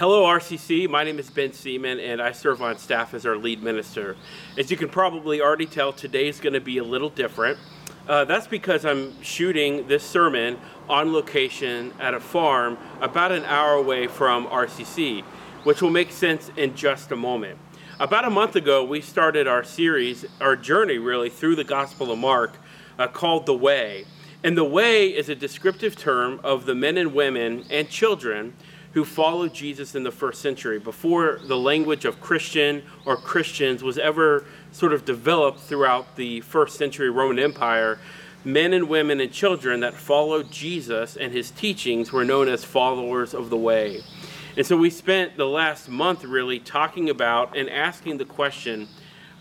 Hello, RCC. My name is Ben Seaman, and I serve on staff as our lead minister. As you can probably already tell, today is going to be a little different. Uh, that's because I'm shooting this sermon on location at a farm about an hour away from RCC, which will make sense in just a moment. About a month ago, we started our series, our journey really, through the Gospel of Mark uh, called The Way. And the way is a descriptive term of the men and women and children who followed Jesus in the first century before the language of Christian or Christians was ever sort of developed throughout the first century Roman Empire. Men and women and children that followed Jesus and his teachings were known as followers of the way. And so we spent the last month really talking about and asking the question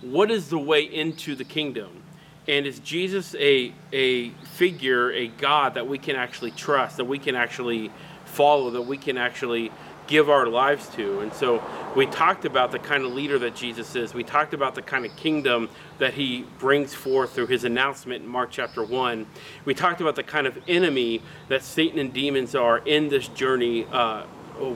what is the way into the kingdom? And is Jesus a, a figure, a God that we can actually trust, that we can actually follow that we can actually give our lives to. And so we talked about the kind of leader that Jesus is. We talked about the kind of kingdom that he brings forth through his announcement in Mark chapter 1. We talked about the kind of enemy that Satan and demons are in this journey uh,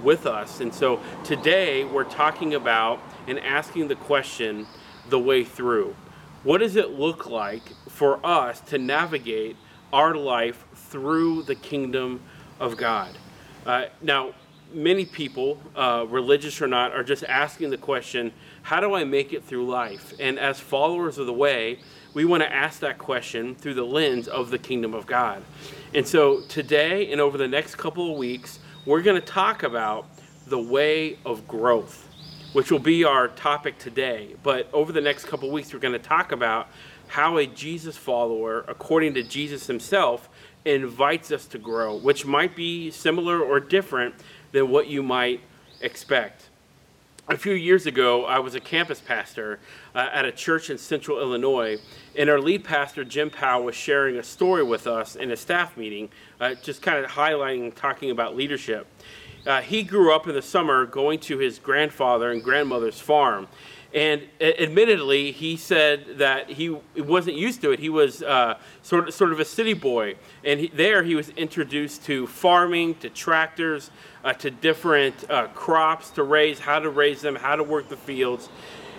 with us. And so today we're talking about and asking the question the way through. What does it look like for us to navigate our life through the kingdom of God? Uh, now, many people, uh, religious or not, are just asking the question, how do I make it through life? And as followers of the way, we want to ask that question through the lens of the kingdom of God. And so today and over the next couple of weeks, we're going to talk about the way of growth, which will be our topic today. But over the next couple of weeks, we're going to talk about how a Jesus follower, according to Jesus himself, invites us to grow, which might be similar or different than what you might expect. A few years ago, I was a campus pastor uh, at a church in central Illinois, and our lead pastor, Jim Powell, was sharing a story with us in a staff meeting, uh, just kind of highlighting, talking about leadership. Uh, he grew up in the summer going to his grandfather and grandmother's farm, and admittedly, he said that he wasn't used to it. He was uh, sort, of, sort of a city boy. And he, there he was introduced to farming, to tractors, uh, to different uh, crops to raise, how to raise them, how to work the fields.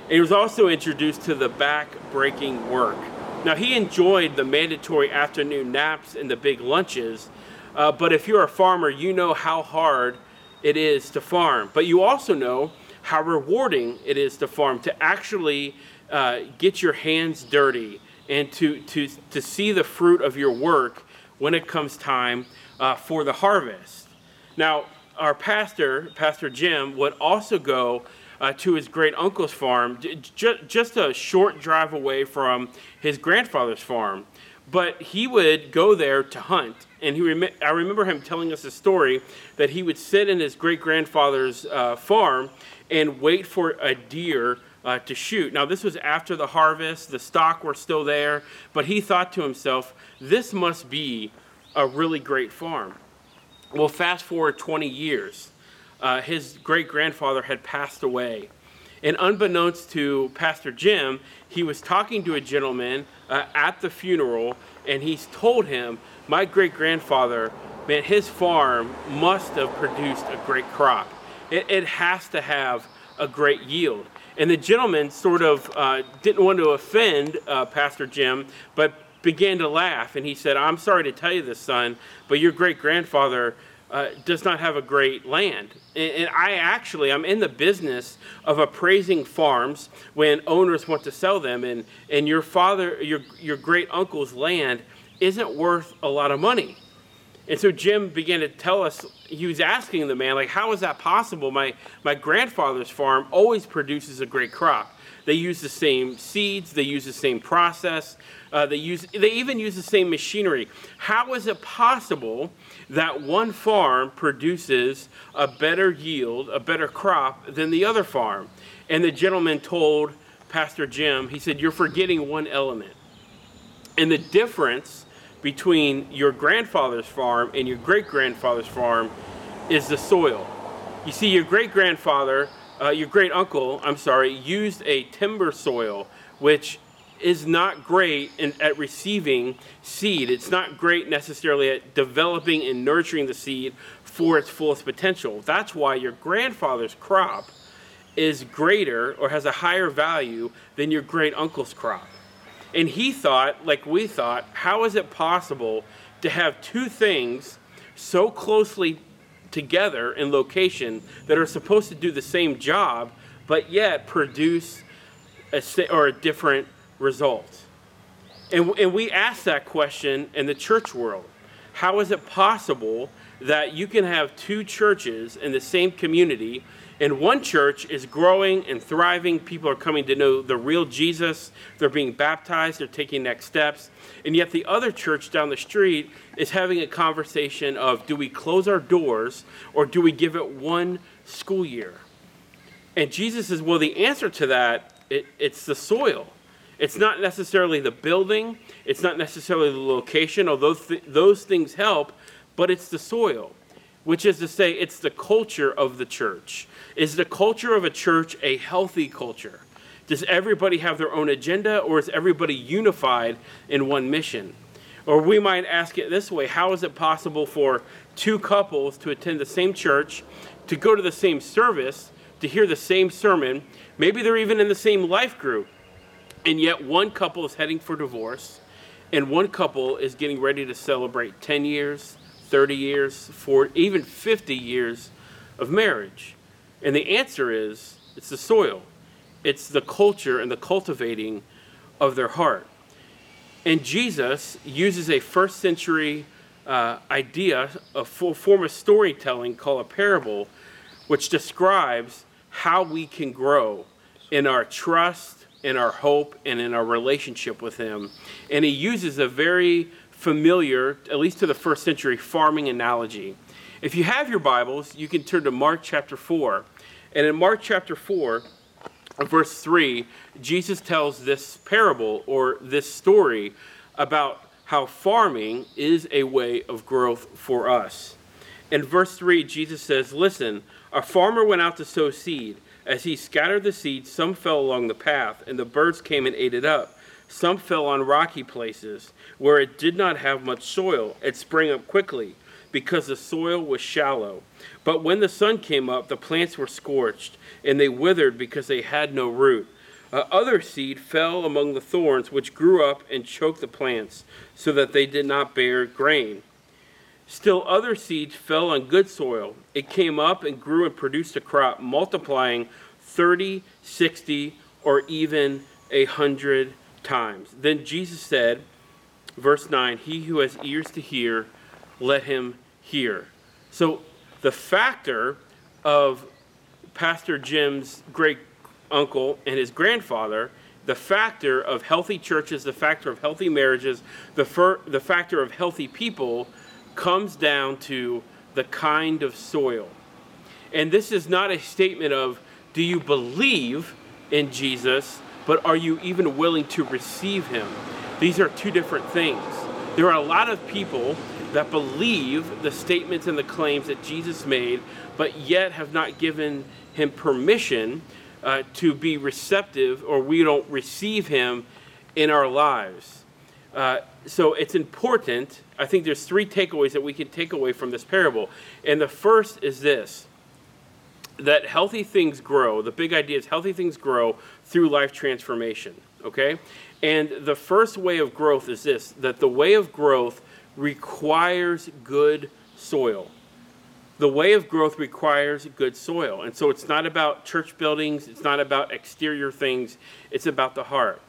And he was also introduced to the back breaking work. Now, he enjoyed the mandatory afternoon naps and the big lunches. Uh, but if you're a farmer, you know how hard it is to farm. But you also know how rewarding it is to farm, to actually uh, get your hands dirty and to, to, to see the fruit of your work when it comes time uh, for the harvest. Now, our pastor, Pastor Jim, would also go uh, to his great uncle's farm, j- just a short drive away from his grandfather's farm. But he would go there to hunt. And he rem- I remember him telling us a story that he would sit in his great grandfather's uh, farm and wait for a deer uh, to shoot. Now, this was after the harvest, the stock were still there, but he thought to himself, this must be a really great farm. Well, fast forward 20 years, uh, his great grandfather had passed away. And unbeknownst to Pastor Jim, he was talking to a gentleman uh, at the funeral, and he's told him, My great grandfather, man, his farm must have produced a great crop it, it has to have a great yield. And the gentleman sort of uh, didn't want to offend uh, Pastor Jim, but began to laugh. And he said, I'm sorry to tell you this, son, but your great grandfather uh, does not have a great land. And, and, I actually, I'm in the business of appraising farms when owners want to sell them. And, and your father, your, your great uncle's land isn't worth a lot of money. And so Jim began to tell us, he was asking the man, like, how is that possible? My, my grandfather's farm always produces a great crop. They use the same seeds, they use the same process, uh, they, use, they even use the same machinery. How is it possible that one farm produces a better yield, a better crop than the other farm? And the gentleman told Pastor Jim, he said, You're forgetting one element. And the difference between your grandfather's farm and your great grandfather's farm is the soil. You see, your great grandfather, uh, your great uncle, I'm sorry, used a timber soil, which is not great in, at receiving seed. It's not great necessarily at developing and nurturing the seed for its fullest potential. That's why your grandfather's crop is greater or has a higher value than your great uncle's crop. And he thought, like we thought, how is it possible to have two things so closely together in location that are supposed to do the same job, but yet produce a, or a different result? And, and we ask that question in the church world. How is it possible that you can have two churches in the same community and one church is growing and thriving. People are coming to know the real Jesus. They're being baptized. They're taking next steps. And yet the other church down the street is having a conversation of do we close our doors or do we give it one school year? And Jesus says, well, the answer to that, it, it's the soil. It's not necessarily the building. It's not necessarily the location, although th- those things help, but it's the soil which is to say, it's the culture of the church. Is the culture of a church a healthy culture? Does everybody have their own agenda, or is everybody unified in one mission? Or we might ask it this way How is it possible for two couples to attend the same church, to go to the same service, to hear the same sermon? Maybe they're even in the same life group, and yet one couple is heading for divorce, and one couple is getting ready to celebrate 10 years, 30 years, 40, even 50 years of marriage? And the answer is it's the soil, it's the culture and the cultivating of their heart. And Jesus uses a first century uh, idea, a form of storytelling called a parable, which describes how we can grow in our trust, in our hope, and in our relationship with Him. And he uses a very familiar, at least to the first century, farming analogy. If you have your Bibles, you can turn to Mark chapter 4. And in Mark chapter 4, verse 3, Jesus tells this parable or this story about how farming is a way of growth for us. In verse 3, Jesus says, Listen, a farmer went out to sow seed. As he scattered the seed, some fell along the path, and the birds came and ate it up. Some fell on rocky places where it did not have much soil. It sprang up quickly because the soil was shallow. But when the sun came up, the plants were scorched, and they withered because they had no root. Uh, other seed fell among the thorns, which grew up and choked the plants, so that they did not bear grain. Still, other seeds fell on good soil. It came up and grew and produced a crop, multiplying 30, 60, or even a hundred times. Then Jesus said, verse 9, He who has ears to hear, let him hear. So the factor of Pastor Jim's great uncle and his grandfather, the factor of healthy churches, the factor of healthy marriages, the, fir- the factor of healthy people comes down to the kind of soil. And this is not a statement of, do you believe in Jesus, but are you even willing to receive him? These are two different things. There are a lot of people that believe the statements and the claims that Jesus made, but yet have not given him permission uh, to be receptive or we don't receive him in our lives. Uh, so it's important. I think there's three takeaways that we can take away from this parable. And the first is this that healthy things grow. The big idea is healthy things grow through life transformation. Okay? And the first way of growth is this that the way of growth requires good soil. The way of growth requires good soil. And so it's not about church buildings, it's not about exterior things, it's about the heart.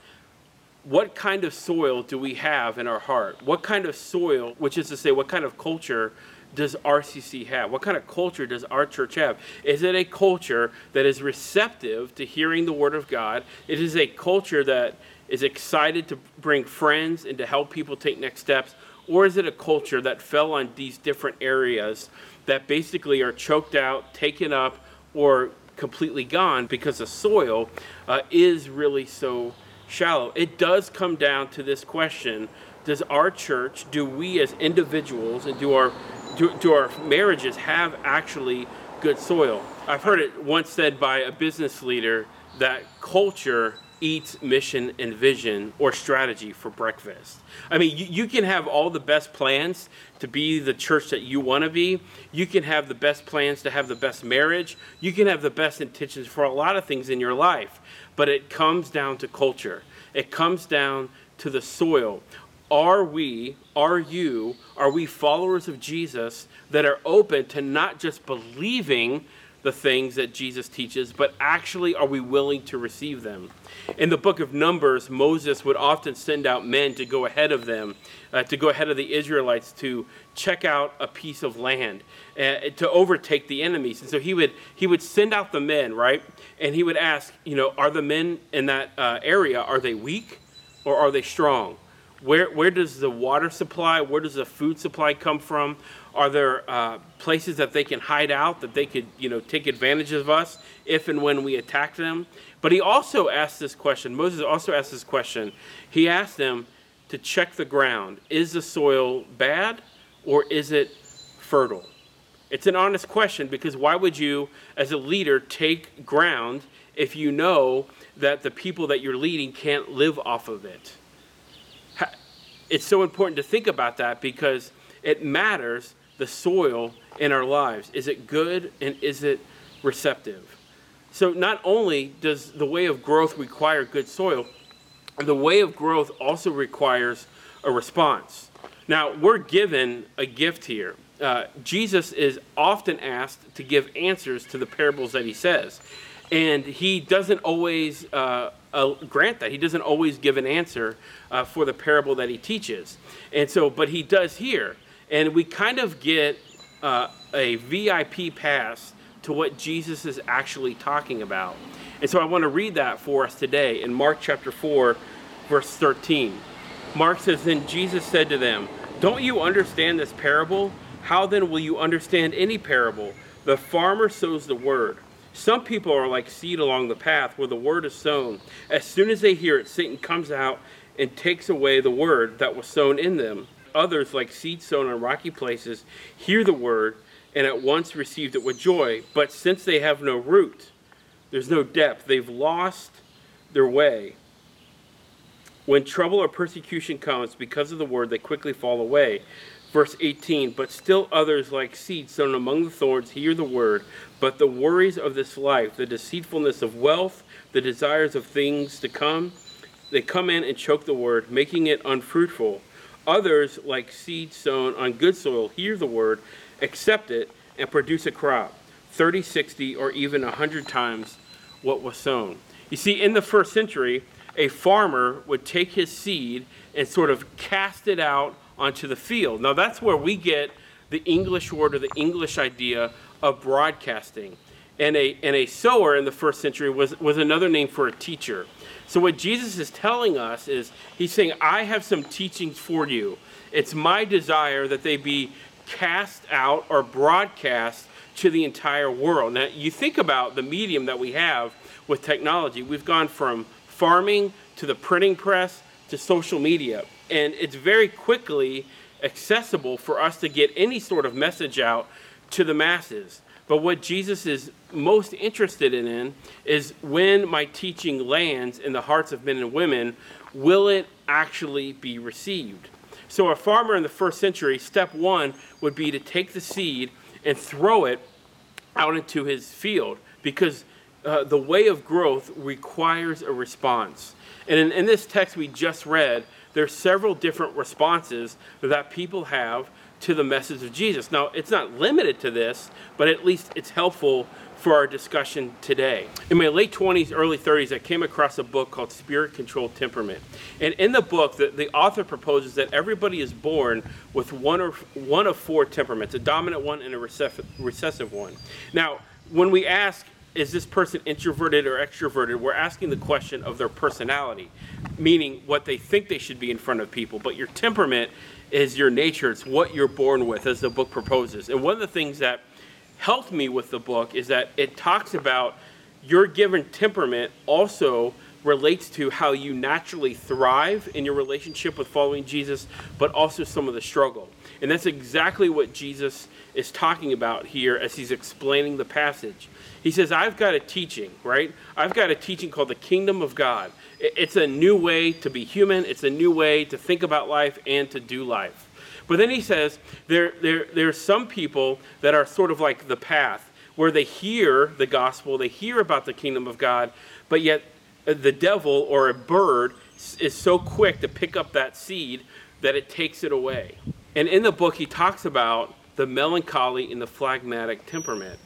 What kind of soil do we have in our heart? What kind of soil, which is to say, what kind of culture does RCC have? What kind of culture does our church have? Is it a culture that is receptive to hearing the Word of God? It is a culture that is excited to bring friends and to help people take next steps? Or is it a culture that fell on these different areas that basically are choked out, taken up, or completely gone because the soil uh, is really so shallow? It does come down to this question Does our church, do we as individuals, and do our, do, do our marriages have actually good soil? I've heard it once said by a business leader that culture eats mission and vision or strategy for breakfast. I mean, you, you, can have all the best plans to be the church that you want to be. You can have the best plans to have the best marriage. You can have the best intentions for a lot of things in your life. But it comes down to culture, it comes down to the soil. Are we, are you, are we followers of Jesus that are open to not just believing the things that Jesus teaches, but actually are we willing to receive them? In the book of Numbers, Moses would often send out men to go ahead of them, uh, to go ahead of the Israelites to check out a piece of land, uh, to overtake the enemies. And so he would he would send out the men, right? And he would ask, you know, are the men in that uh, area are they weak or are they strong? Where, where does the water supply, where does the food supply come from? Are there uh, places that they can hide out, that they could, you know, take advantage of us if and when we attack them? But he also asked this question. Moses also asked this question. He asked them to check the ground. Is the soil bad or is it fertile? It's an honest question because why would you, as a leader, take ground if you know that the people that you're leading can't live off of it? It's so important to think about that because it matters the soil in our lives. Is it good and is it receptive? So, not only does the way of growth require good soil, the way of growth also requires a response. Now, we're given a gift here. Uh, Jesus is often asked to give answers to the parables that he says. And he doesn't always uh, uh, grant that. He doesn't always give an answer uh, for the parable that he teaches. And so, but he does here. And we kind of get uh, a VIP pass to what Jesus is actually talking about. And so I want to read that for us today in Mark chapter 4, verse 13. Mark says, Then Jesus said to them, Don't you understand this parable? How then will you understand any parable? The farmer sows the word. Some people are like seed along the path where the word is sown. As soon as they hear it, Satan comes out and takes away the word that was sown in them. Others, like seed sown on rocky places, hear the word and at once received it with joy. But since they have no root, there's no depth, they've lost their way. When trouble or persecution comes because of the word, they quickly fall away. Verse 18 But still others, like seed sown among the thorns, hear the word, but the worries of this life, the deceitfulness of wealth, the desires of things to come, they come in and choke the word, making it unfruitful. Others, like seed sown on good soil, hear the word, accept it, and produce a crop 30, 60, or even 100 times what was sown. You see, in the first century, a farmer would take his seed and sort of cast it out onto the field. Now, that's where we get the English word or the English idea of broadcasting. And a, and a sower in the first century was, was another name for a teacher. So, what Jesus is telling us is, He's saying, I have some teachings for you. It's my desire that they be cast out or broadcast to the entire world. Now, you think about the medium that we have with technology. We've gone from farming to the printing press to social media, and it's very quickly accessible for us to get any sort of message out to the masses. But what Jesus is most interested in is when my teaching lands in the hearts of men and women, will it actually be received? So, a farmer in the first century, step one would be to take the seed and throw it out into his field because uh, the way of growth requires a response. And in, in this text we just read, there's several different responses that people have to the message of Jesus. Now, it's not limited to this, but at least it's helpful for our discussion today. In my late 20s, early 30s, I came across a book called Spirit Controlled Temperament. And in the book, the, the author proposes that everybody is born with one, or, one of four temperaments a dominant one and a recessive, recessive one. Now, when we ask, is this person introverted or extroverted? We're asking the question of their personality, meaning what they think they should be in front of people. But your temperament is your nature, it's what you're born with, as the book proposes. And one of the things that helped me with the book is that it talks about your given temperament also relates to how you naturally thrive in your relationship with following Jesus, but also some of the struggle. And that's exactly what Jesus is talking about here as he's explaining the passage. He says, I've got a teaching, right? I've got a teaching called the kingdom of God. It's a new way to be human, it's a new way to think about life and to do life. But then he says, there, there, there are some people that are sort of like the path, where they hear the gospel, they hear about the kingdom of God, but yet uh, the devil or a bird is so quick to pick up that seed that it takes it away. And in the book, he talks about the melancholy and the phlegmatic temperament.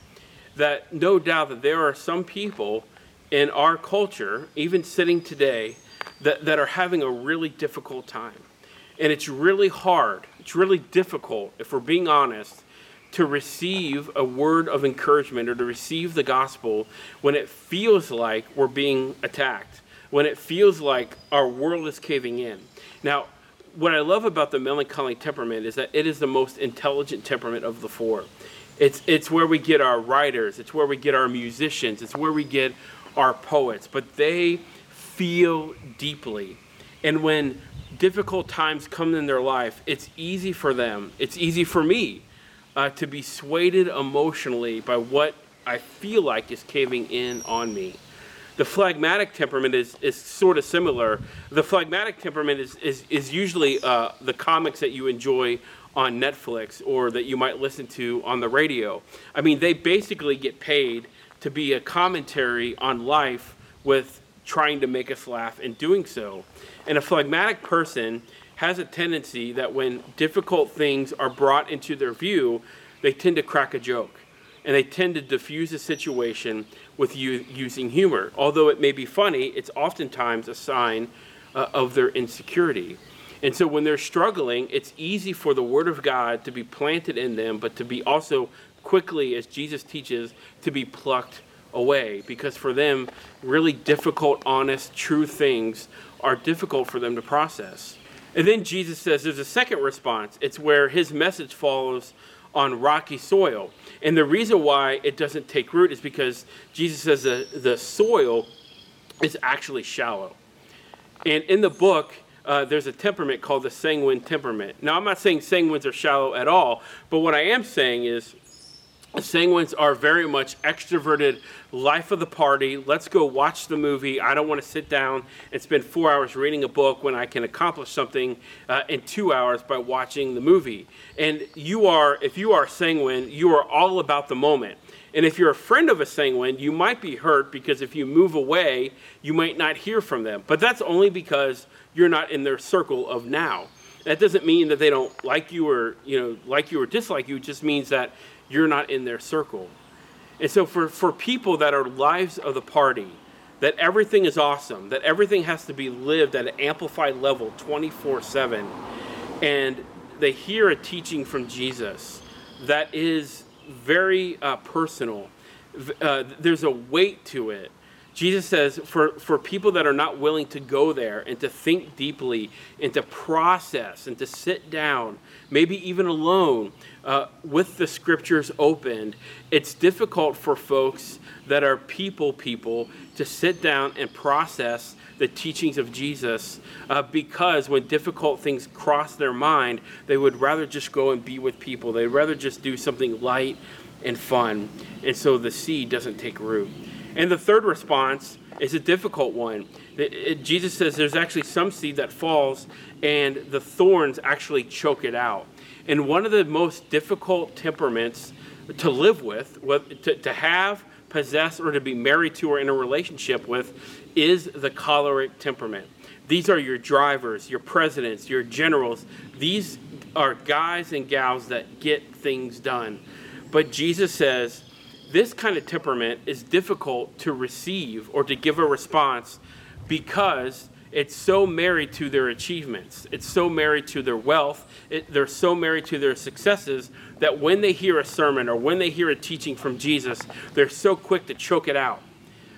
That no doubt that there are some people in our culture, even sitting today, that, that are having a really difficult time. And it's really hard, it's really difficult, if we're being honest, to receive a word of encouragement or to receive the gospel when it feels like we're being attacked, when it feels like our world is caving in. Now, what I love about the melancholy temperament is that it is the most intelligent temperament of the four. It's, it's where we get our writers, it's where we get our musicians, it's where we get our poets, but they feel deeply. And when difficult times come in their life, it's easy for them, it's easy for me uh, to be swayed emotionally by what I feel like is caving in on me. The phlegmatic temperament is, is sort of similar. The phlegmatic temperament is, is, is usually uh, the comics that you enjoy on Netflix or that you might listen to on the radio. I mean, they basically get paid to be a commentary on life with trying to make us laugh and doing so. And a phlegmatic person has a tendency that when difficult things are brought into their view, they tend to crack a joke and they tend to diffuse a situation with using humor. Although it may be funny, it's oftentimes a sign uh, of their insecurity. And so when they're struggling, it's easy for the Word of God to be planted in them, but to be also quickly, as Jesus teaches, to be plucked away. Because for them, really difficult, honest, true things are difficult for them to process. And then Jesus says there's a second response. It's where his message follows on rocky soil. And the reason why it doesn't take root is because Jesus says the, the soil is actually shallow. And in the book, uh, there's a temperament called the sanguine temperament. Now, I'm not saying sanguines are shallow at all, but what I am saying is Sanguines are very much extroverted, life of the party. Let's go watch the movie. I don't want to sit down and spend four hours reading a book when I can accomplish something uh, in two hours by watching the movie. And you are, if you are sanguine, you are all about the moment. And if you're a friend of a sanguine, you might be hurt because if you move away, you might not hear from them. But that's only because you're not in their circle of now. That doesn't mean that they don't like you or you know like you or dislike you. It just means that you're not in their circle. And so, for, for people that are lives of the party, that everything is awesome, that everything has to be lived at an amplified level 24 7, and they hear a teaching from Jesus that is very uh, personal, uh, there's a weight to it Jesus says for, for people that are not willing to go there and to think deeply and to process and to sit down, maybe even alone, uh, with the scriptures opened, it's difficult for folks that are people people to sit down and process the teachings of Jesus uh, because when difficult things cross their mind, they would rather just go and be with people. They'd rather just do something light and fun. And so the seed doesn't take root. And the third response is a difficult one. It, it, Jesus says there's actually some seed that falls and the thorns actually choke it out. And one of the most difficult temperaments to live with, to, to have, possess, or to be married to or in a relationship with is the choleric temperament. These are your drivers, your presidents, your generals. These are guys and gals that get things done. But Jesus says, this kind of temperament is difficult to receive or to give a response because it's so married to their achievements. It's so married to their wealth. It, they're so married to their successes that when they hear a sermon or when they hear a teaching from Jesus, they're so quick to choke it out.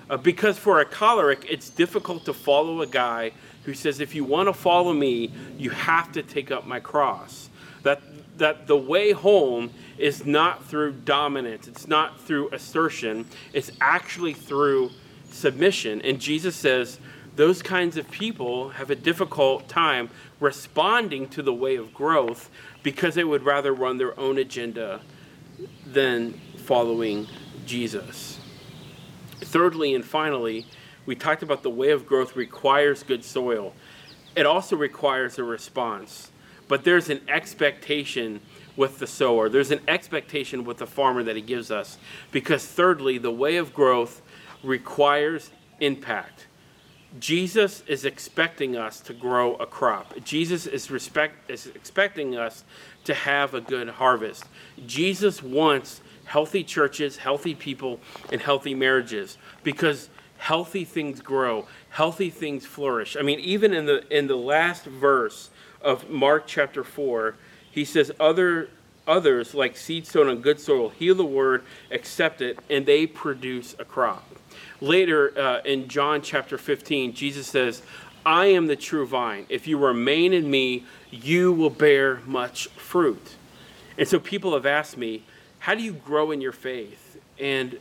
Uh, because for a choleric, it's difficult to follow a guy who says, if you want to follow me, you have to take up my cross. That, that the way home is not through dominance, it's not through assertion, it's actually through submission. And Jesus says those kinds of people have a difficult time responding to the way of growth because they would rather run their own agenda than following Jesus. Thirdly and finally, we talked about the way of growth requires good soil. It also requires a response. But there's an expectation with the sower, there's an expectation with the farmer that he gives us. Because, thirdly, the way of growth requires impact. Jesus is expecting us to grow a crop. Jesus is, respect, is expecting us to have a good harvest. Jesus wants healthy churches, healthy people, and healthy marriages because healthy things grow, healthy things flourish. I mean, even in the in the last verse of Mark chapter 4, he says other others like seed sown on good soil hear the word, accept it, and they produce a crop. Later uh, in John chapter 15, Jesus says, I am the true vine. If you remain in me, you will bear much fruit. And so people have asked me, how do you grow in your faith? And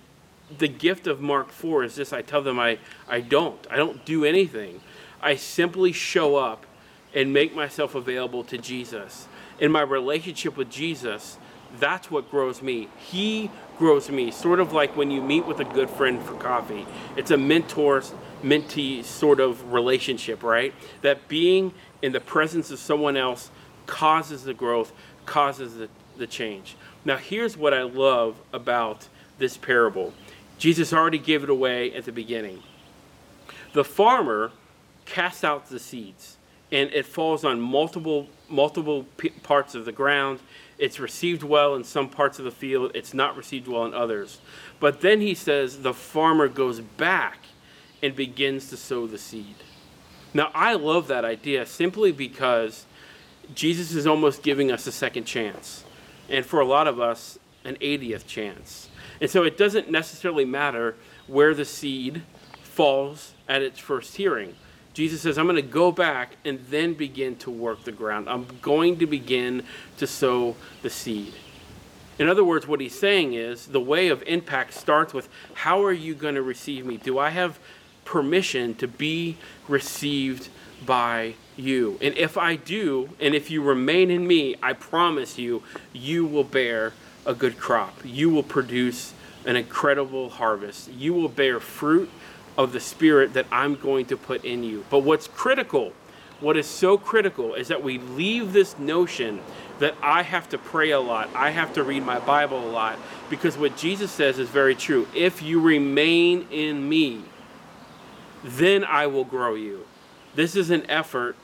the gift of Mark 4 is this I tell them I, I don't. I don't do anything. I simply show up and make myself available to Jesus. In my relationship with Jesus, that's what grows me. He grows me, sort of like when you meet with a good friend for coffee. It's a mentor mentee sort of relationship, right? That being in the presence of someone else causes the growth, causes the, the change. Now, here's what I love about this parable Jesus already gave it away at the beginning. The farmer casts out the seeds, and it falls on multiple multiple p- parts of the ground. It's received well in some parts of the field. It's not received well in others. But then he says the farmer goes back and begins to sow the seed. Now I love that idea simply because Jesus is almost giving us a second chance and for a lot of us, an 80th chance. And so it doesn't necessarily matter where the seed falls at its first hearing. Jesus says, I'm going to go back and then begin to work the ground. I'm going to begin to sow the seed. In other words, what he's saying is the way of impact starts with how are you going to receive me? Do I have permission to be received by you. And if I do, and if you remain in me, I promise you, you will bear a good crop. You will produce an incredible harvest. You will bear fruit of the Spirit that I'm going to put in you. But what's critical, what is so critical, is that we leave this notion that I have to pray a lot, I have to read my Bible a lot, because what Jesus says is very true. If you remain in me, then I will grow you. This is an effort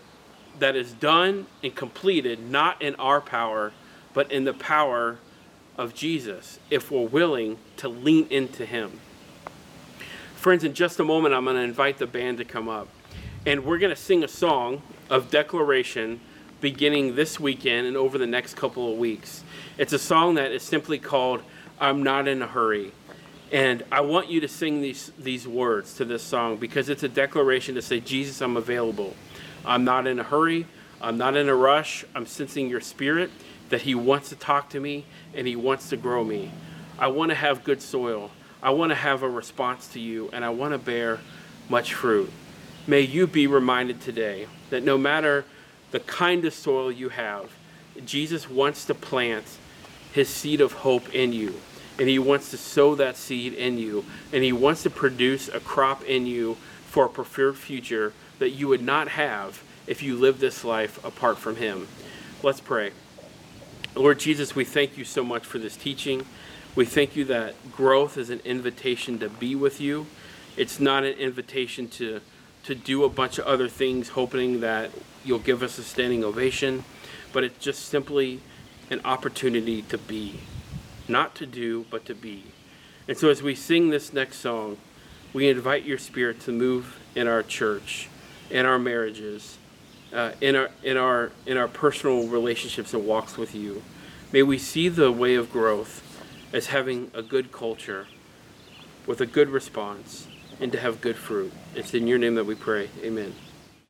that is done and completed not in our power, but in the power of Jesus, if we're willing to lean into Him. Friends, in just a moment, I'm going to invite the band to come up. And we're going to sing a song of declaration beginning this weekend and over the next couple of weeks. It's a song that is simply called I'm Not in a Hurry. And I want you to sing these, these words to this song because it's a declaration to say, Jesus, I'm available. I'm not in a hurry. I'm not in a rush. I'm sensing your spirit that He wants to talk to me and He wants to grow me. I want to have good soil. I want to have a response to you and I want to bear much fruit. May you be reminded today that no matter the kind of soil you have, Jesus wants to plant His seed of hope in you and He wants to sow that seed in you, and He wants to produce a crop in you for a preferred future that you would not have if you lived this life apart from Him. Let's pray. Lord Jesus, we thank you so much for this teaching. We thank you that growth is an invitation to be with you. It's not an invitation to to do a bunch of other things hoping that you'll give us a standing ovation, but it's just simply an opportunity to be not to do, but to be. And so as we sing this next song, we invite your spirit to move in our church, in our marriages, uh, in our in our in our personal relationships and walks with you. May we see the way of growth as having a good culture with a good response and to have good fruit. It's in your name that we pray. Amen.